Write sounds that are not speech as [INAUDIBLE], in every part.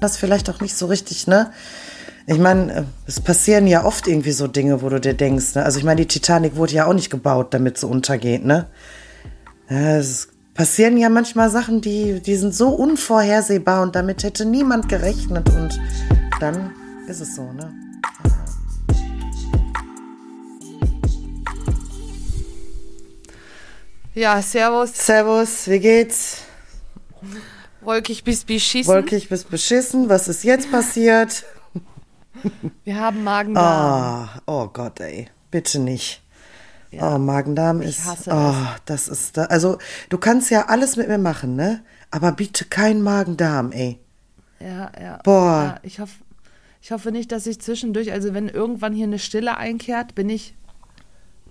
das vielleicht auch nicht so richtig, ne? Ich meine, äh, es passieren ja oft irgendwie so Dinge, wo du dir denkst, ne? Also ich meine, die Titanic wurde ja auch nicht gebaut, damit sie untergeht, ne? Es passieren ja manchmal Sachen, die, die sind so unvorhersehbar und damit hätte niemand gerechnet und dann ist es so, ne? Ja, servus. Servus, wie geht's? Wolkig bis beschissen. Wolkig bis beschissen. Was ist jetzt passiert? Wir haben Magen-Darm. Oh, oh Gott, ey. Bitte nicht. Ja. Oh, Magen-Darm ist. hasse oh, das ist da. Also, du kannst ja alles mit mir machen, ne? Aber bitte kein Magen-Darm, ey. Ja, ja. Boah. Ja, ich hoffe. Ich hoffe nicht, dass ich zwischendurch, also wenn irgendwann hier eine Stille einkehrt, bin ich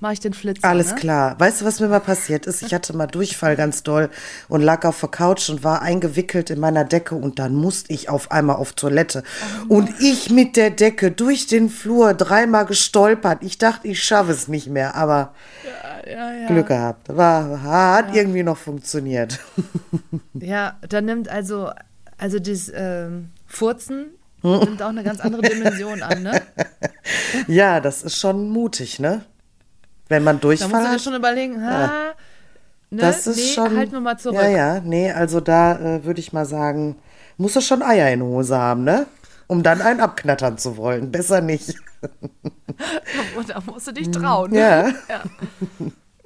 mache ich den Flitzer. Alles ne? klar. Weißt du, was mir mal passiert ist? Ich hatte mal Durchfall ganz doll und lag auf der Couch und war eingewickelt in meiner Decke und dann musste ich auf einmal auf Toilette. Oh und ich mit der Decke durch den Flur dreimal gestolpert. Ich dachte, ich schaffe es nicht mehr, aber Ja, ja, ja. Glück gehabt. War, hat irgendwie noch funktioniert. [LAUGHS] Ja, da nimmt also, also das ähm, Furzen nimmt auch eine ganz andere Dimension an, ne? [LAUGHS] ja, das ist schon mutig, ne? Wenn man Da Durchfall musst du dir hat. schon überlegen, ha, ne? Das ist nee, schon. halt nur mal zurück. Ja, ja, nee, also da äh, würde ich mal sagen, musst du schon Eier in Hose haben, ne? Um dann einen abknattern zu wollen. Besser nicht. [LAUGHS] Da musst du dich trauen. Ja. Ja.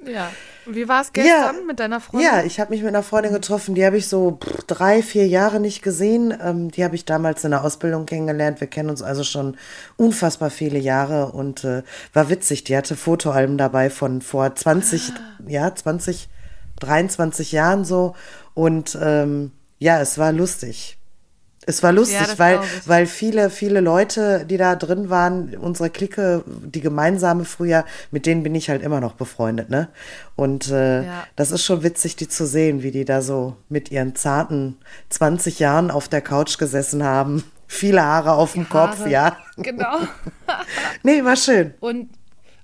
Ja. Wie war es gestern Ja. mit deiner Freundin? Ja, ich habe mich mit einer Freundin getroffen, die habe ich so drei, vier Jahre nicht gesehen. Ähm, die habe ich damals in der Ausbildung kennengelernt. Wir kennen uns also schon unfassbar viele Jahre und äh, war witzig. Die hatte Fotoalben dabei von vor 20, ja, 20, 23 Jahren so. Und ähm, ja, es war lustig. Es war lustig, Ja, weil, weil viele, viele Leute, die da drin waren, unsere Clique, die gemeinsame früher, mit denen bin ich halt immer noch befreundet, ne? Und äh, Ja. das ist schon witzig, die zu sehen, wie die da so mit ihren zarten 20 Jahren auf der Couch gesessen haben. [LAUGHS] Viele Haare auf dem Kopf, Haare. ja. Genau. [LAUGHS] Nee, war schön. Und,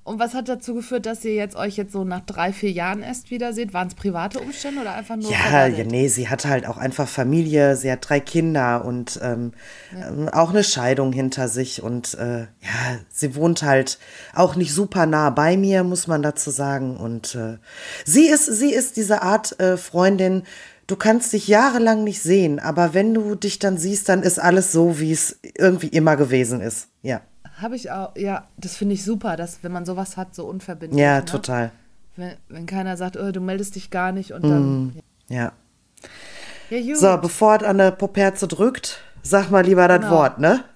und was hat dazu geführt, dass ihr jetzt euch jetzt so nach drei, vier Jahren erst wieder seht? Waren es private Umstände oder einfach nur Ja, ja, nee, sie hatte halt auch einfach Familie, sie hat drei Kinder und ähm, ähm, auch eine Scheidung hinter sich und äh, ja, sie wohnt halt auch nicht super nah bei mir, muss man dazu sagen. Und äh, sie ist, sie ist diese Art äh, Freundin, du kannst dich jahrelang nicht sehen, aber wenn du dich dann siehst, dann ist alles so, wie es irgendwie immer gewesen ist. Ja. Habe ich auch, ja, das finde ich super, dass wenn man sowas hat, so unverbindlich. Ja, ne? total. Wenn, wenn keiner sagt, oh, du meldest dich gar nicht und dann. Ja. Ja. Mhm. So, bevor es an der Poperze drückt, sag mal lieber das Genau. Wort, ne? [LAUGHS]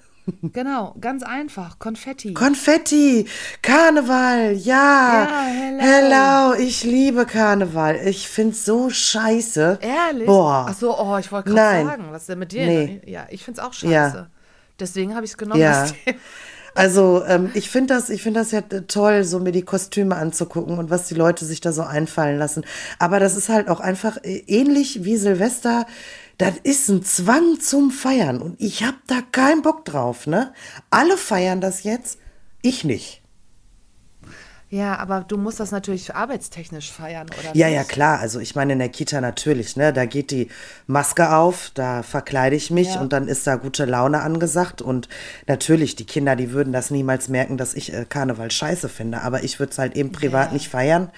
Genau, ganz einfach. Konfetti. Konfetti, Karneval, ja. Ja, hello. hello. ich liebe Karneval. Ich find's so scheiße. Ehrlich? Boah. Ach so, oh, ich wollte gerade sagen, was ist denn mit dir? Nee. Ja, ich finde es auch scheiße. Ja. Deswegen habe ich es genommen. Ja. Also ähm, ich finde das, ich finde das ja toll, so mir die Kostüme anzugucken und was die Leute sich da so einfallen lassen. Aber das ist halt auch einfach äh, ähnlich wie Silvester. Das ist ein Zwang zum Feiern und ich hab da keinen Bock drauf. Ne? Alle feiern das jetzt, ich nicht. Ja, aber du musst das natürlich arbeitstechnisch feiern, oder Ja, nicht? ja, klar. Also ich meine in der Kita natürlich, ne? Da geht die Maske auf, da verkleide ich mich Ja. und dann ist da gute Laune angesagt. Und natürlich, die Kinder, die würden das niemals merken, dass ich äh, Karneval scheiße finde. Aber ich würde es halt eben privat Ja. nicht feiern.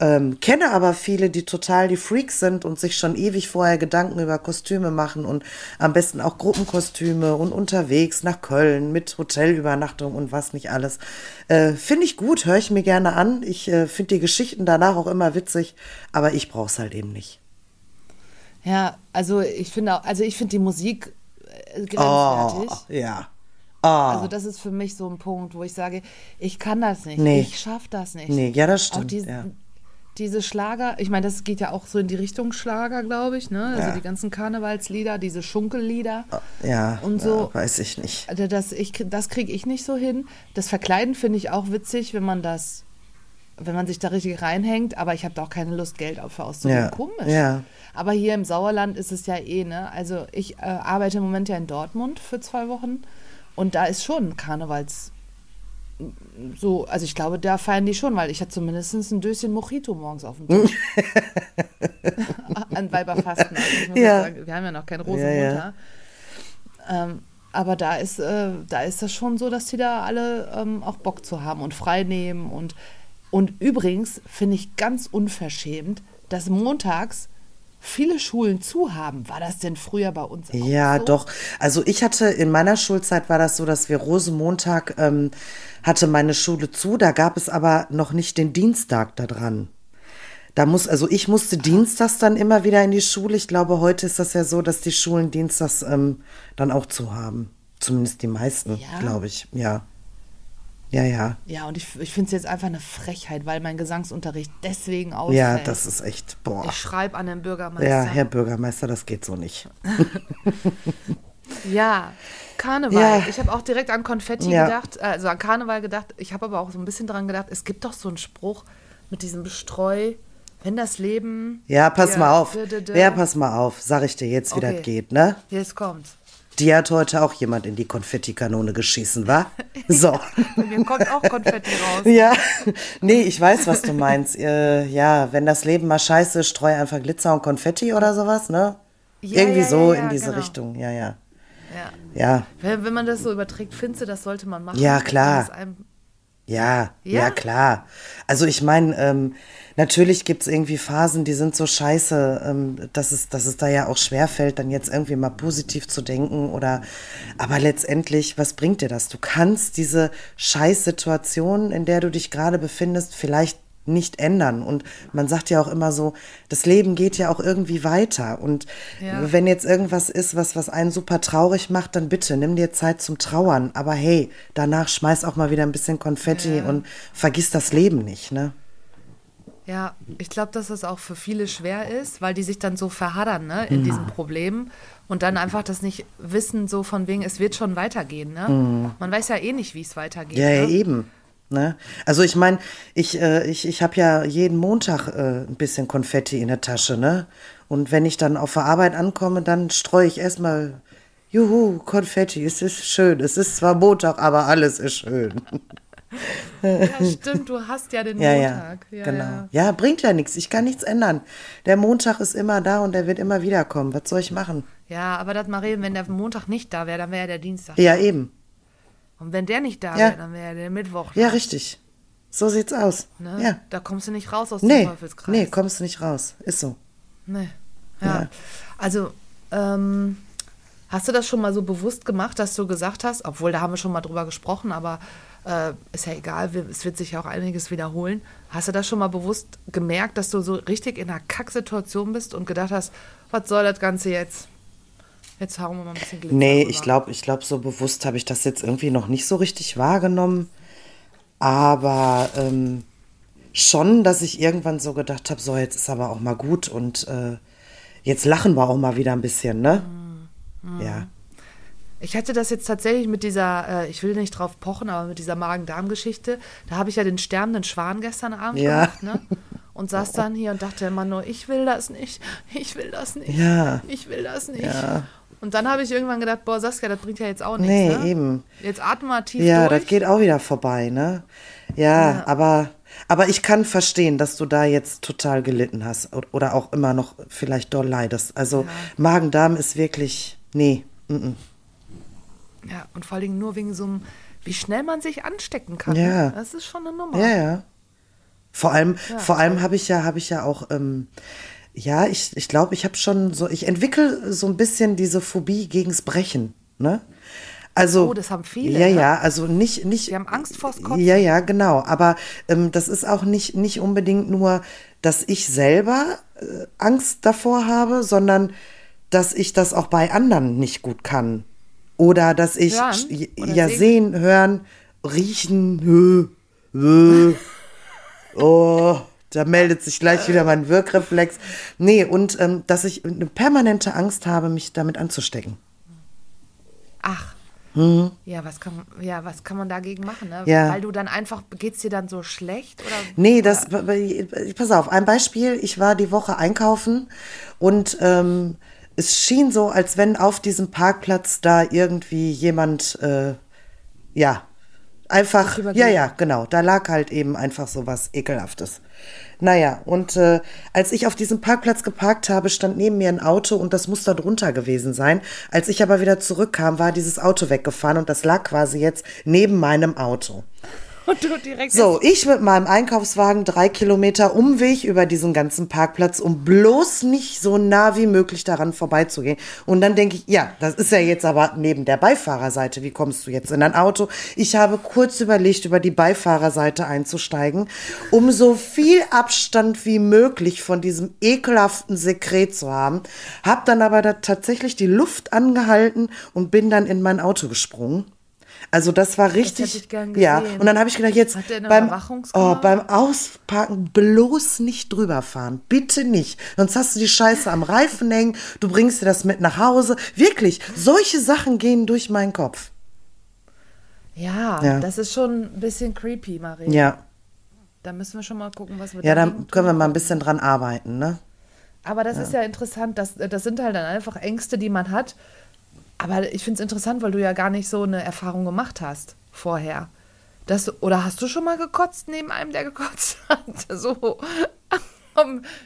Ähm, kenne aber viele, die total die Freaks sind und sich schon ewig vorher Gedanken über Kostüme machen und am besten auch Gruppenkostüme und unterwegs nach Köln mit Hotelübernachtung und was nicht alles. Äh, finde ich gut, höre ich mir gerne an. Ich äh, finde die Geschichten danach auch immer witzig, aber ich brauche es halt eben nicht. Ja, also ich finde auch, also ich finde die Musik äh, Oh, grenzwertig. ja. Oh, Also das ist für mich so ein Punkt, wo ich sage, ich kann das nicht, Nee. ich schaffe das nicht. Nee, ja, das Auch stimmt, die, ja. Diese Schlager, ich meine, das geht ja auch so in die Richtung Schlager, glaube ich, ne? Also Ja. die ganzen Karnevalslieder, diese Schunkellieder. ja, und so. ja, weiß ich nicht. Also das, ich, das kriege ich nicht so hin. Das Verkleiden finde ich auch witzig, wenn man das, wenn man sich da richtig reinhängt, aber ich habe da auch keine Lust, Geld dafür auszugeben. Ja, Komisch. ja. Aber hier im Sauerland ist es ja eh, ne? Also ich äh, arbeite im Moment ja in Dortmund für zwei Wochen und da ist schon Karnevals. So, also ich glaube, da feiern die schon, weil ich hatte zumindest ein Döschen Mojito morgens auf dem [LAUGHS] Tisch. [LAUGHS] An Weiberfasten. Also Ja. sagen, wir haben ja noch keinen Ja, Rosenmontag. ja. Ähm, aber da ist, äh, da ist das schon so, dass die da alle ähm, auch Bock zu haben und frei nehmen. Und, und übrigens finde ich ganz unverschämt, dass montags viele Schulen zu haben. War das denn früher bei uns auch Ja, so? doch. Also ich hatte in meiner Schulzeit war das so, dass wir Rosenmontag ähm, hatte meine Schule zu. Da gab es aber noch nicht den Dienstag da dran. Da muss, also ich musste dienstags dann immer wieder in die Schule. Ich glaube, heute ist das ja so, dass die Schulen dienstags ähm, dann auch zu haben. Zumindest die meisten, Ja? glaube ich. Ja. Ja, ja. Ja, und ich, ich finde es jetzt einfach eine Frechheit, weil mein Gesangsunterricht deswegen ausfällt. Ja, das ist echt, boah. Ich schreibe an den Bürgermeister. Ja, Herr Bürgermeister, das geht so nicht. [LAUGHS] Ja, Karneval. Ja. Ich habe auch direkt an Konfetti Ja. gedacht, also an Karneval gedacht. Ich habe aber auch so ein bisschen dran gedacht, es gibt doch so einen Spruch mit diesem Bestreu, wenn das Leben. Ja, pass Ja, mal auf. Ja, pass mal auf. Sag ich dir jetzt, wie Okay. das geht, ne? Jetzt kommt's. Die hat heute auch jemand in die Konfettikanone geschissen, wa? [LAUGHS] So. Bei mir kommt auch Konfetti raus. [LAUGHS] ja, nee, ich weiß, was du meinst. Äh, ja, wenn das Leben mal scheiße ist, streu einfach Glitzer und Konfetti oder sowas, ne? Ja, Irgendwie ja, so ja, in diese genau. Richtung, ja, ja. Ja. Ja, Wenn, wenn man das so überträgt, findest du, das sollte man machen. Ja, klar. Wenn es einem- ja, ja, Ja? klar. Also ich meine, ähm, natürlich gibt's irgendwie Phasen, die sind so scheiße, ähm, dass, es, dass es da ja auch schwerfällt, dann jetzt irgendwie mal positiv zu denken oder aber letztendlich, was bringt dir das? Du kannst diese Scheißsituation, in der du dich gerade befindest, vielleicht nicht ändern. Und man sagt ja auch immer so, das Leben geht ja auch irgendwie weiter. Und Ja. wenn jetzt irgendwas ist, was, was einen super traurig macht, dann bitte nimm dir Zeit zum Trauern. Aber hey, danach schmeiß auch mal wieder ein bisschen Konfetti Ja. und vergiss das Leben nicht, ne? Ja, ich glaube, dass das auch für viele schwer ist, weil die sich dann so verhaddern ne, in diesen Problemen und dann einfach das nicht wissen, so von wegen, es wird schon weitergehen. Ne? Man weiß ja eh nicht, wie es weitergeht. Ja, ja, ne? eben. Ne? Also ich meine, ich, äh, ich, ich habe ja jeden Montag äh, ein bisschen Konfetti in der Tasche, ne? Und wenn ich dann auf der Arbeit ankomme, dann streue ich erstmal, juhu, Konfetti, es ist schön. Es ist zwar Montag, aber alles ist schön. Ja, [LAUGHS] stimmt, du hast ja den Ja, ja, Montag. Ja, genau. ja. Ja. bringt ja nichts. Ich kann nichts ändern. Der Montag ist immer da und der wird immer wiederkommen. Was soll ich machen? ja, aber das Marien, wenn der Montag nicht da wäre, dann wäre ja der Dienstag. Ja, eben. Und wenn der nicht da Ja. wäre, dann wäre der Mittwoch. Ja, richtig. So sieht's aus. Ne? Ja. Da kommst du nicht raus aus Nee, dem Teufelskreis. nee, kommst du nicht raus. Ist so. Nee. Ja. Ja. Also, ähm, hast du das schon mal so bewusst gemacht, dass du gesagt hast, obwohl da haben wir schon mal drüber gesprochen, aber äh, ist ja egal, es wird sich ja auch einiges wiederholen. Hast du das schon mal bewusst gemerkt, dass du so richtig in einer Kacksituation bist und gedacht hast, was soll das Ganze jetzt? Jetzt hauen wir mal ein bisschen Glitzer Nee, rüber. ich glaube, ich glaube, so bewusst habe ich das jetzt irgendwie noch nicht so richtig wahrgenommen. Aber ähm, schon, dass ich irgendwann so gedacht habe, so jetzt ist aber auch mal gut und äh, jetzt lachen wir auch mal wieder ein bisschen, ne? Mhm. Ja. Ich hatte das jetzt tatsächlich mit dieser, äh, ich will nicht drauf pochen, aber mit dieser Magen-Darm-Geschichte. Da habe ich ja den sterbenden Schwan gestern Abend Ja. gemacht, ne? [LAUGHS] Und saß dann hier und dachte immer nur, ich will das nicht, ich will das nicht, Ja. ich will das nicht. Ja. Und dann habe ich irgendwann gedacht, boah, Saskia, das bringt ja jetzt auch nichts. Nee, ne? eben. Jetzt atme mal tief Ja, durch. das geht auch wieder vorbei, ne? Ja, Ja. aber aber ich kann verstehen, dass du da jetzt total gelitten hast oder auch immer noch vielleicht doll leidest. Also Magen-Darm ist wirklich, nee, mm, mm. Ja, und vor allen Dingen nur wegen so einem, wie schnell man sich anstecken kann. Ja. Ne? Das ist schon eine Nummer. Ja, ja. Vor allem, Ja, vor allem habe ich ja, habe ich ja auch, ähm, ja, ich, ich glaube, ich habe schon so, ich entwickle so ein bisschen diese Phobie gegens Brechen, ne? Also, Oh, das haben viele, Ja, ja, also nicht, nicht. Die haben Angst vors Kotzen. Ja, ja, genau. Aber ähm, das ist auch nicht, nicht unbedingt nur, dass ich selber äh, Angst davor habe, sondern dass ich das auch bei anderen nicht gut kann. Oder dass ich Hören oder ja sehen? sehen, hören, riechen, hö, hö. [LAUGHS] Oh, da meldet sich gleich wieder mein Wirkreflex. Nee, und ähm, dass ich eine permanente Angst habe, mich damit anzustecken. Ach. Ja, was kann, ja, was kann man dagegen machen? Ne? Mhm. Ja. Weil du dann einfach, geht's dir dann so schlecht? Oder? Nee, das, pass auf, ein Beispiel. Ich war die Woche einkaufen und ähm, es schien so, als wenn auf diesem Parkplatz da irgendwie jemand, äh, ja, einfach, ja, ja, genau, da lag halt eben einfach so was Ekelhaftes. Naja, und äh, als ich auf diesem Parkplatz geparkt habe, stand neben mir ein Auto und das muss da drunter gewesen sein. Als ich aber wieder zurückkam, war dieses Auto weggefahren und das lag quasi jetzt neben meinem Auto. Und du direkt. So, ich mit meinem Einkaufswagen drei Kilometer Umweg über diesen ganzen Parkplatz, um bloß nicht so nah wie möglich daran vorbeizugehen. Und dann denke ich, ja, das ist ja jetzt aber neben der Beifahrerseite. Wie kommst du jetzt in ein Auto? Ich habe kurz überlegt, über die Beifahrerseite einzusteigen, um so viel Abstand wie möglich von diesem ekelhaften Sekret zu haben. Hab dann aber da tatsächlich die Luft angehalten und bin dann in mein Auto gesprungen. Also das war richtig. Das ja, und dann habe ich gedacht, jetzt beim, oh, beim Auspacken bloß nicht drüber fahren. Bitte nicht. Sonst hast du die Scheiße am Reifen hängen, du bringst dir das mit nach Hause. Wirklich, solche Sachen gehen durch meinen Kopf. Ja, ja. das ist schon ein bisschen creepy, Marie. Ja. Da müssen wir schon mal gucken, was wir Ja, da können wir mal ein bisschen dran arbeiten, ne? Aber das ja. ist ja interessant, das, das sind halt dann einfach Ängste, die man hat aber ich finde es interessant, weil du ja gar nicht so eine Erfahrung gemacht hast vorher. Das, oder hast du schon mal gekotzt neben einem, der gekotzt [LAUGHS] hat? So.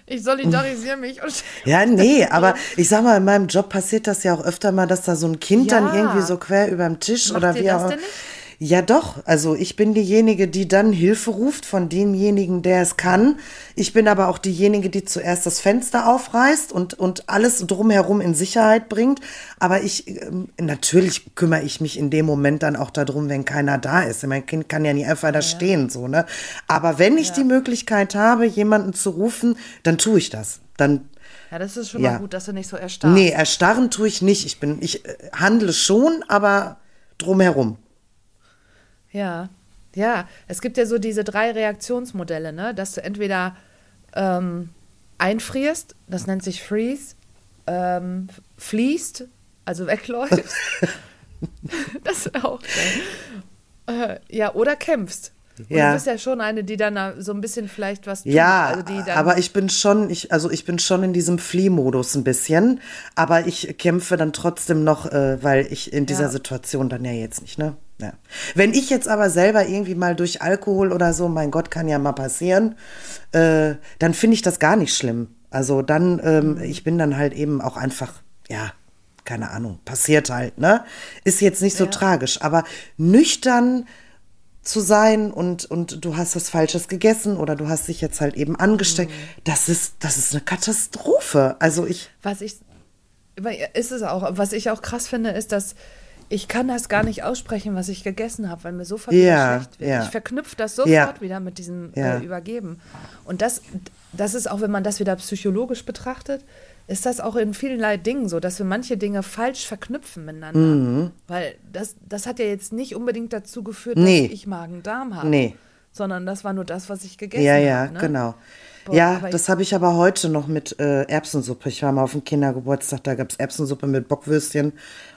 Ich solidarisiere mich. [LAUGHS] ja, nee, aber ich sag mal, in meinem Job passiert das ja auch öfter mal, dass da so ein Kind ja. dann irgendwie so quer über dem Tisch Macht oder wie auch immer. Ja, doch. Also ich bin diejenige, die dann Hilfe ruft von demjenigen, der es kann. Ich bin aber auch diejenige, die zuerst das Fenster aufreißt und, und alles drumherum in Sicherheit bringt. Aber ich, ähm, natürlich kümmere ich mich in dem Moment dann auch darum, wenn keiner da ist. Mein Kind kann ja nicht einfach da ja. stehen, so, ne? Aber wenn ich ja. die Möglichkeit habe, jemanden zu rufen, dann tue ich das. Dann ja, das ist schon ja. mal gut, dass du nicht so erstarrst. Nee, erstarren tue ich nicht. Ich bin, ich äh, handle schon, aber drumherum. Ja, ja. Es gibt ja so diese drei Reaktionsmodelle, ne? Dass du entweder ähm, einfrierst, das nennt sich Freeze, ähm, fließt, also [LAUGHS] wegläufst. [LAUGHS] das ist auch. Äh, ja, oder kämpfst. Und ja. du bist ja schon eine, die dann so ein bisschen vielleicht was tut. Ja, also aber ich bin schon, ich, also ich bin schon in diesem Fliehmodus ein bisschen, aber ich kämpfe dann trotzdem noch, äh, weil ich in dieser ja. Situation dann ja jetzt nicht, ne? Ja. Wenn ich jetzt aber selber irgendwie mal durch Alkohol oder so, mein Gott, kann ja mal passieren, äh, dann finde ich das gar nicht schlimm. Also dann, ähm, ich bin dann halt eben auch einfach, ja, keine Ahnung, passiert halt, ne? Ist jetzt nicht so ja. tragisch, aber nüchtern zu sein und, und du hast was Falsches gegessen oder du hast dich jetzt halt eben angesteckt, mhm. das ist, das ist eine Katastrophe. Also ich. Was ich, ist es auch, was ich auch krass finde, ist, dass ich kann das gar nicht aussprechen, was ich gegessen habe, weil mir sofort ja, schlecht wird. Ja. Ich verknüpfe das sofort ja. wieder mit diesem äh, Übergeben. Und das, das ist auch, wenn man das wieder psychologisch betrachtet, ist das auch in vielerlei Dingen so, dass wir manche Dinge falsch verknüpfen miteinander. Mhm. Weil das, das hat ja jetzt nicht unbedingt dazu geführt, nee. dass ich Magen-Darm habe. Nee. Sondern das war nur das, was ich gegessen habe. Ja, ja, ne? genau. Boah, ja, das habe ich aber heute noch mit äh, Erbsensuppe. Ich war mal auf dem Kindergeburtstag, da gab es Erbsensuppe mit Bockwürstchen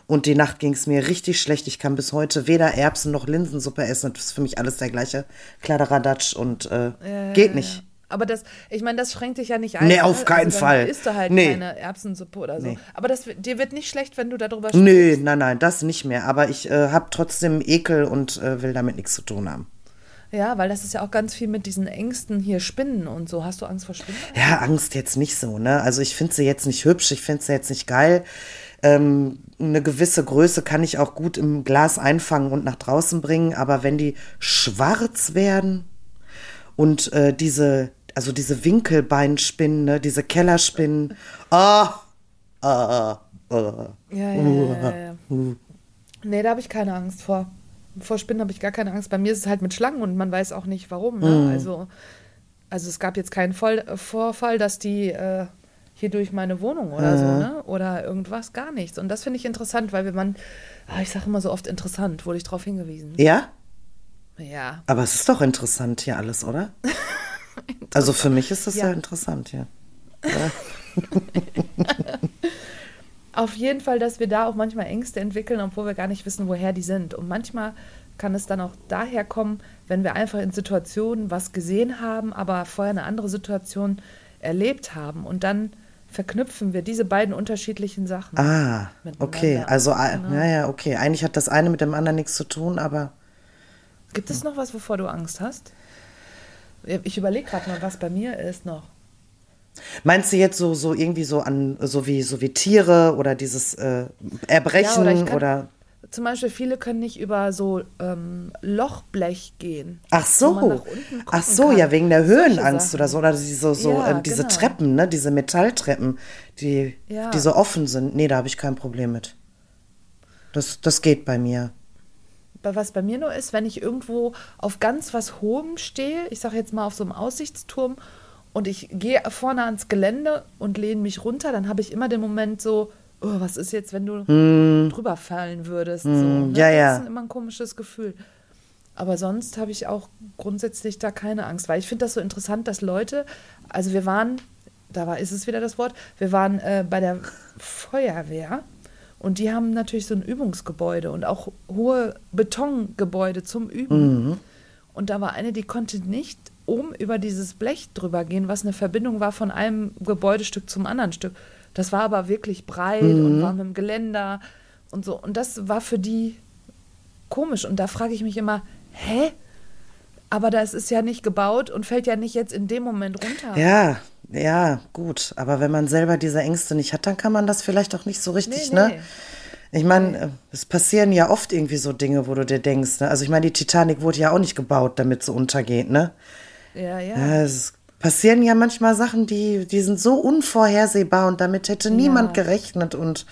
und die Nacht ging es mir richtig schlecht. Ich kann bis heute weder Erbsen noch Linsensuppe essen. Das ist für mich alles der gleiche Kladderadatsch und äh, äh, geht nicht. Aber das, ich meine, das schränkt dich ja nicht ein. Nee, auf keinen also, Fall. Isst du halt nee. keine Erbsensuppe oder so. Nee. Aber das, dir wird nicht schlecht, wenn du darüber sprichst. Nee, nein, nein, das nicht mehr. Aber ich äh, habe trotzdem Ekel und äh, will damit nichts zu tun haben. Ja, weil das ist ja auch ganz viel mit diesen Ängsten hier, Spinnen und so. Hast du Angst vor Spinnen? Ja, Angst jetzt nicht so, ne? Also ich finde sie jetzt nicht hübsch, ich finde sie jetzt nicht geil. Ähm, eine gewisse Größe kann ich auch gut im Glas einfangen und nach draußen bringen, aber wenn die schwarz werden und äh, diese, also diese Winkelbeinspinnen, ne, diese Kellerspinnen, [LAUGHS] ah, ah, ah, ja, ja, ja, ja, uh. Nee, da habe ich keine Angst vor. Vor Spinnen habe ich gar keine Angst. Bei mir ist es halt mit Schlangen und man weiß auch nicht warum. Ne? Mm. Also, also es gab jetzt keinen Voll Vorfall, dass die äh, hier durch meine Wohnung oder mhm. so, ne? Oder irgendwas, gar nichts. Und das finde ich interessant, weil wenn man, ah, ich sage immer so oft interessant, wurde ich darauf hingewiesen. Ja? Ja. Aber es ist doch interessant hier alles, oder? [LAUGHS] also für mich ist das ja, ja interessant, ja. [LAUGHS] [LAUGHS] Auf jeden Fall, dass wir da auch manchmal Ängste entwickeln, obwohl wir gar nicht wissen, woher die sind. Und manchmal kann es dann auch daher kommen, wenn wir einfach in Situationen was gesehen haben, aber vorher eine andere Situation erlebt haben und dann verknüpfen wir diese beiden unterschiedlichen Sachen. Ah, okay. Also, genau. ja, ja, okay. Eigentlich hat das eine mit dem anderen nichts zu tun, aber. Gibt es noch was, wovor du Angst hast? Ich überlege gerade mal, was bei mir ist noch. Meinst du jetzt so, so irgendwie so an, so wie, so wie Tiere oder dieses äh, Erbrechen ja, oder, kann, oder, Zum Beispiel, viele können nicht über so ähm, Lochblech gehen. Ach so. Ach so, kann. ja, wegen der Höhenangst oder so. Oder so, so ja, äh, diese genau. Treppen, ne? Diese Metalltreppen, die, ja. die so offen sind. Nee, da habe ich kein Problem mit. Das, das geht bei mir was bei mir nur ist, wenn ich irgendwo auf ganz was Hohem stehe, ich sage jetzt mal auf so einem Aussichtsturm und ich gehe vorne ans Gelände und lehne mich runter, dann habe ich immer den Moment so, oh, was ist jetzt, wenn du mm. drüber fallen würdest? Mm. So, ne? Ja, ja. Das ist immer ein komisches Gefühl. Aber sonst habe ich auch grundsätzlich da keine Angst, weil ich finde das so interessant, dass Leute, also wir waren, da war, ist es wieder das Wort, wir waren äh, bei der Feuerwehr und die haben natürlich so ein Übungsgebäude und auch hohe Betongebäude zum Üben. Mhm. Und da war eine, die konnte nicht oben über dieses Blech drüber gehen, was eine Verbindung war von einem Gebäudestück zum anderen Stück. Das war aber wirklich breit mhm. und war mit dem Geländer und so. Und das war für die komisch. Und da frage ich mich immer, hä? Aber das ist ja nicht gebaut und fällt ja nicht jetzt in dem Moment runter. Ja, ja, gut. Aber wenn man selber diese Ängste nicht hat, dann kann man das vielleicht auch nicht so richtig, nee, ne? nee. Ich meine, nee. es passieren ja oft irgendwie so Dinge, wo du dir denkst, ne? Also ich meine, die Titanic wurde ja auch nicht gebaut, damit sie untergeht, ne? Ja, ja. ja es passieren ja manchmal Sachen, die, die sind so unvorhersehbar und damit hätte niemand ja. gerechnet und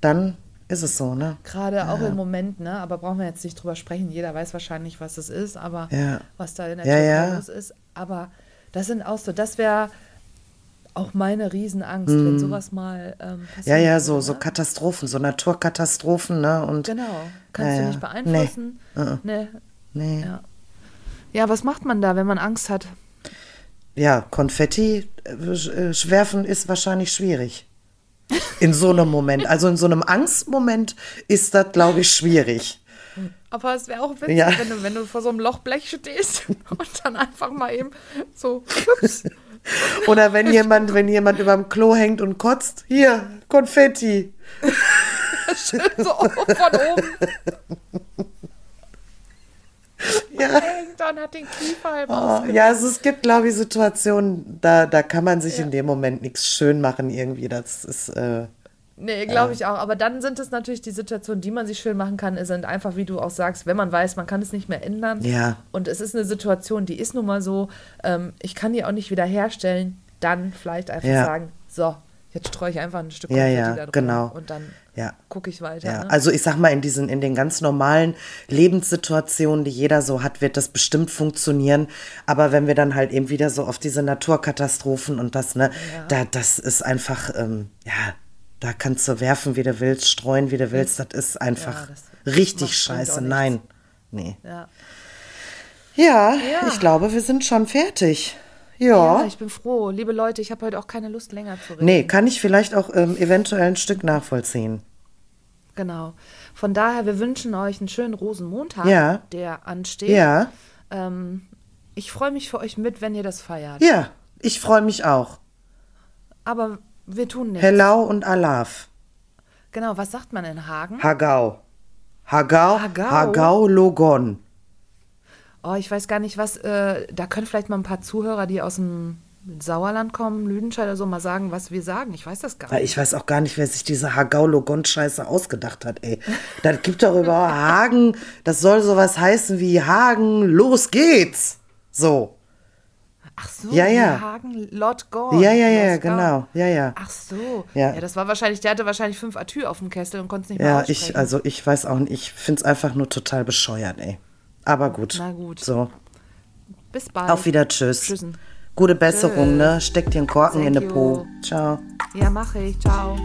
dann ist es so, ne? Gerade ja. auch im Moment, ne? Aber brauchen wir jetzt nicht drüber sprechen. Jeder weiß wahrscheinlich, was es ist, aber was da in der Türkei los ist. Aber das sind auch so, das wäre auch meine Riesenangst, mm. wenn mhm. sowas mal ähm, passiert. Ja, ja, so, so Katastrophen, so Naturkatastrophen, ne? Und, genau, kannst ja, du nicht beeinflussen. Nee. Uh -uh. Nee. nee. Ja. was macht man da, wenn man Angst hat? Ja, Konfetti äh, schwerfen ist wahrscheinlich schwierig. In so einem Moment. Also in so einem Angstmoment ist das, glaube ich, schwierig. Aber es wäre auch witzig, ja. wenn, du, wenn du vor so einem Lochblech stehst [LAUGHS] und dann einfach mal eben so ups, oder wenn jemand, wenn jemand über dem Klo hängt und kotzt, hier, Konfetti. [LAUGHS] Schön so von oben. [LAUGHS] Ja. dann hat den Kiefer halb oh, Ja, also es gibt, glaube ich, Situationen, da, da kann man sich ja. in dem Moment nichts schön machen irgendwie. Das ist. Äh, Nee, glaube ich auch. Aber dann sind es natürlich die Situationen, die man sich schön machen kann, sind einfach, wie du auch sagst, wenn man weiß, man kann es nicht mehr ändern. Ja. Und es ist eine Situation, die ist nun mal so, ähm, ich kann die auch nicht wieder herstellen, dann vielleicht einfach ja. sagen, so, jetzt streue ich einfach ein Stück ja, ja, da genau. und dann ja. gucke ich weiter. Ja. Ne? Also ich sag mal, in diesen, in den ganz normalen Lebenssituationen, die jeder so hat, wird das bestimmt funktionieren. Aber wenn wir dann halt eben wieder so auf diese Naturkatastrophen und das, ne, ja. da, das ist einfach, ähm, ja, da kannst du werfen, wie du willst, streuen, wie du willst. Das ist einfach das richtig scheiße. Nein. Nee. Ja. ja. Ja, ich glaube, wir sind schon fertig. Ja. ja. ich bin froh. Liebe Leute, ich habe heute auch keine Lust länger zu reden. Nee, kann ich vielleicht auch ähm, eventuell ein Stück nachvollziehen. Genau. Von daher, wir wünschen euch einen schönen Rosenmontag, ja. der ansteht. Ja. Ähm, ich freue mich für euch mit, wenn ihr das feiert. Ja, ich freue mich auch. Aber wir tun nichts. Hello und Alaf. Genau, was sagt man in Hagen? Hagau. Hagau, Hagau, Hagau Logon. Oh, ich weiß gar nicht, was, äh, da können vielleicht mal ein paar Zuhörer, die aus dem Sauerland kommen, Lüdenscheid oder so, mal sagen, was wir sagen. Ich weiß das gar nicht. Ich weiß auch gar nicht, wer sich diese Hagau-Logon-Scheiße ausgedacht hat, ey. Das gibt doch über Hagen, das soll sowas heißen wie Hagen, los geht's. So. Ach so, ja, ja. Hagen, Lord Gordon. Ja, ja, ja, genau. Ja, ja. Ach so. Ja. ja, das war wahrscheinlich, der hatte wahrscheinlich fünf Atü auf dem Kessel und konnte es nicht mehr Ja, ich, also ich weiß auch nicht, ich finde es einfach nur total bescheuert, ey. Aber gut. Na gut. So. Bis bald. Auf wieder, tschüss. Tschüssen. Gute Besserung, Tschüss. ne? Steck dir einen Korken Thank in den Po. Ciao. Ja, mache ich. Ciao.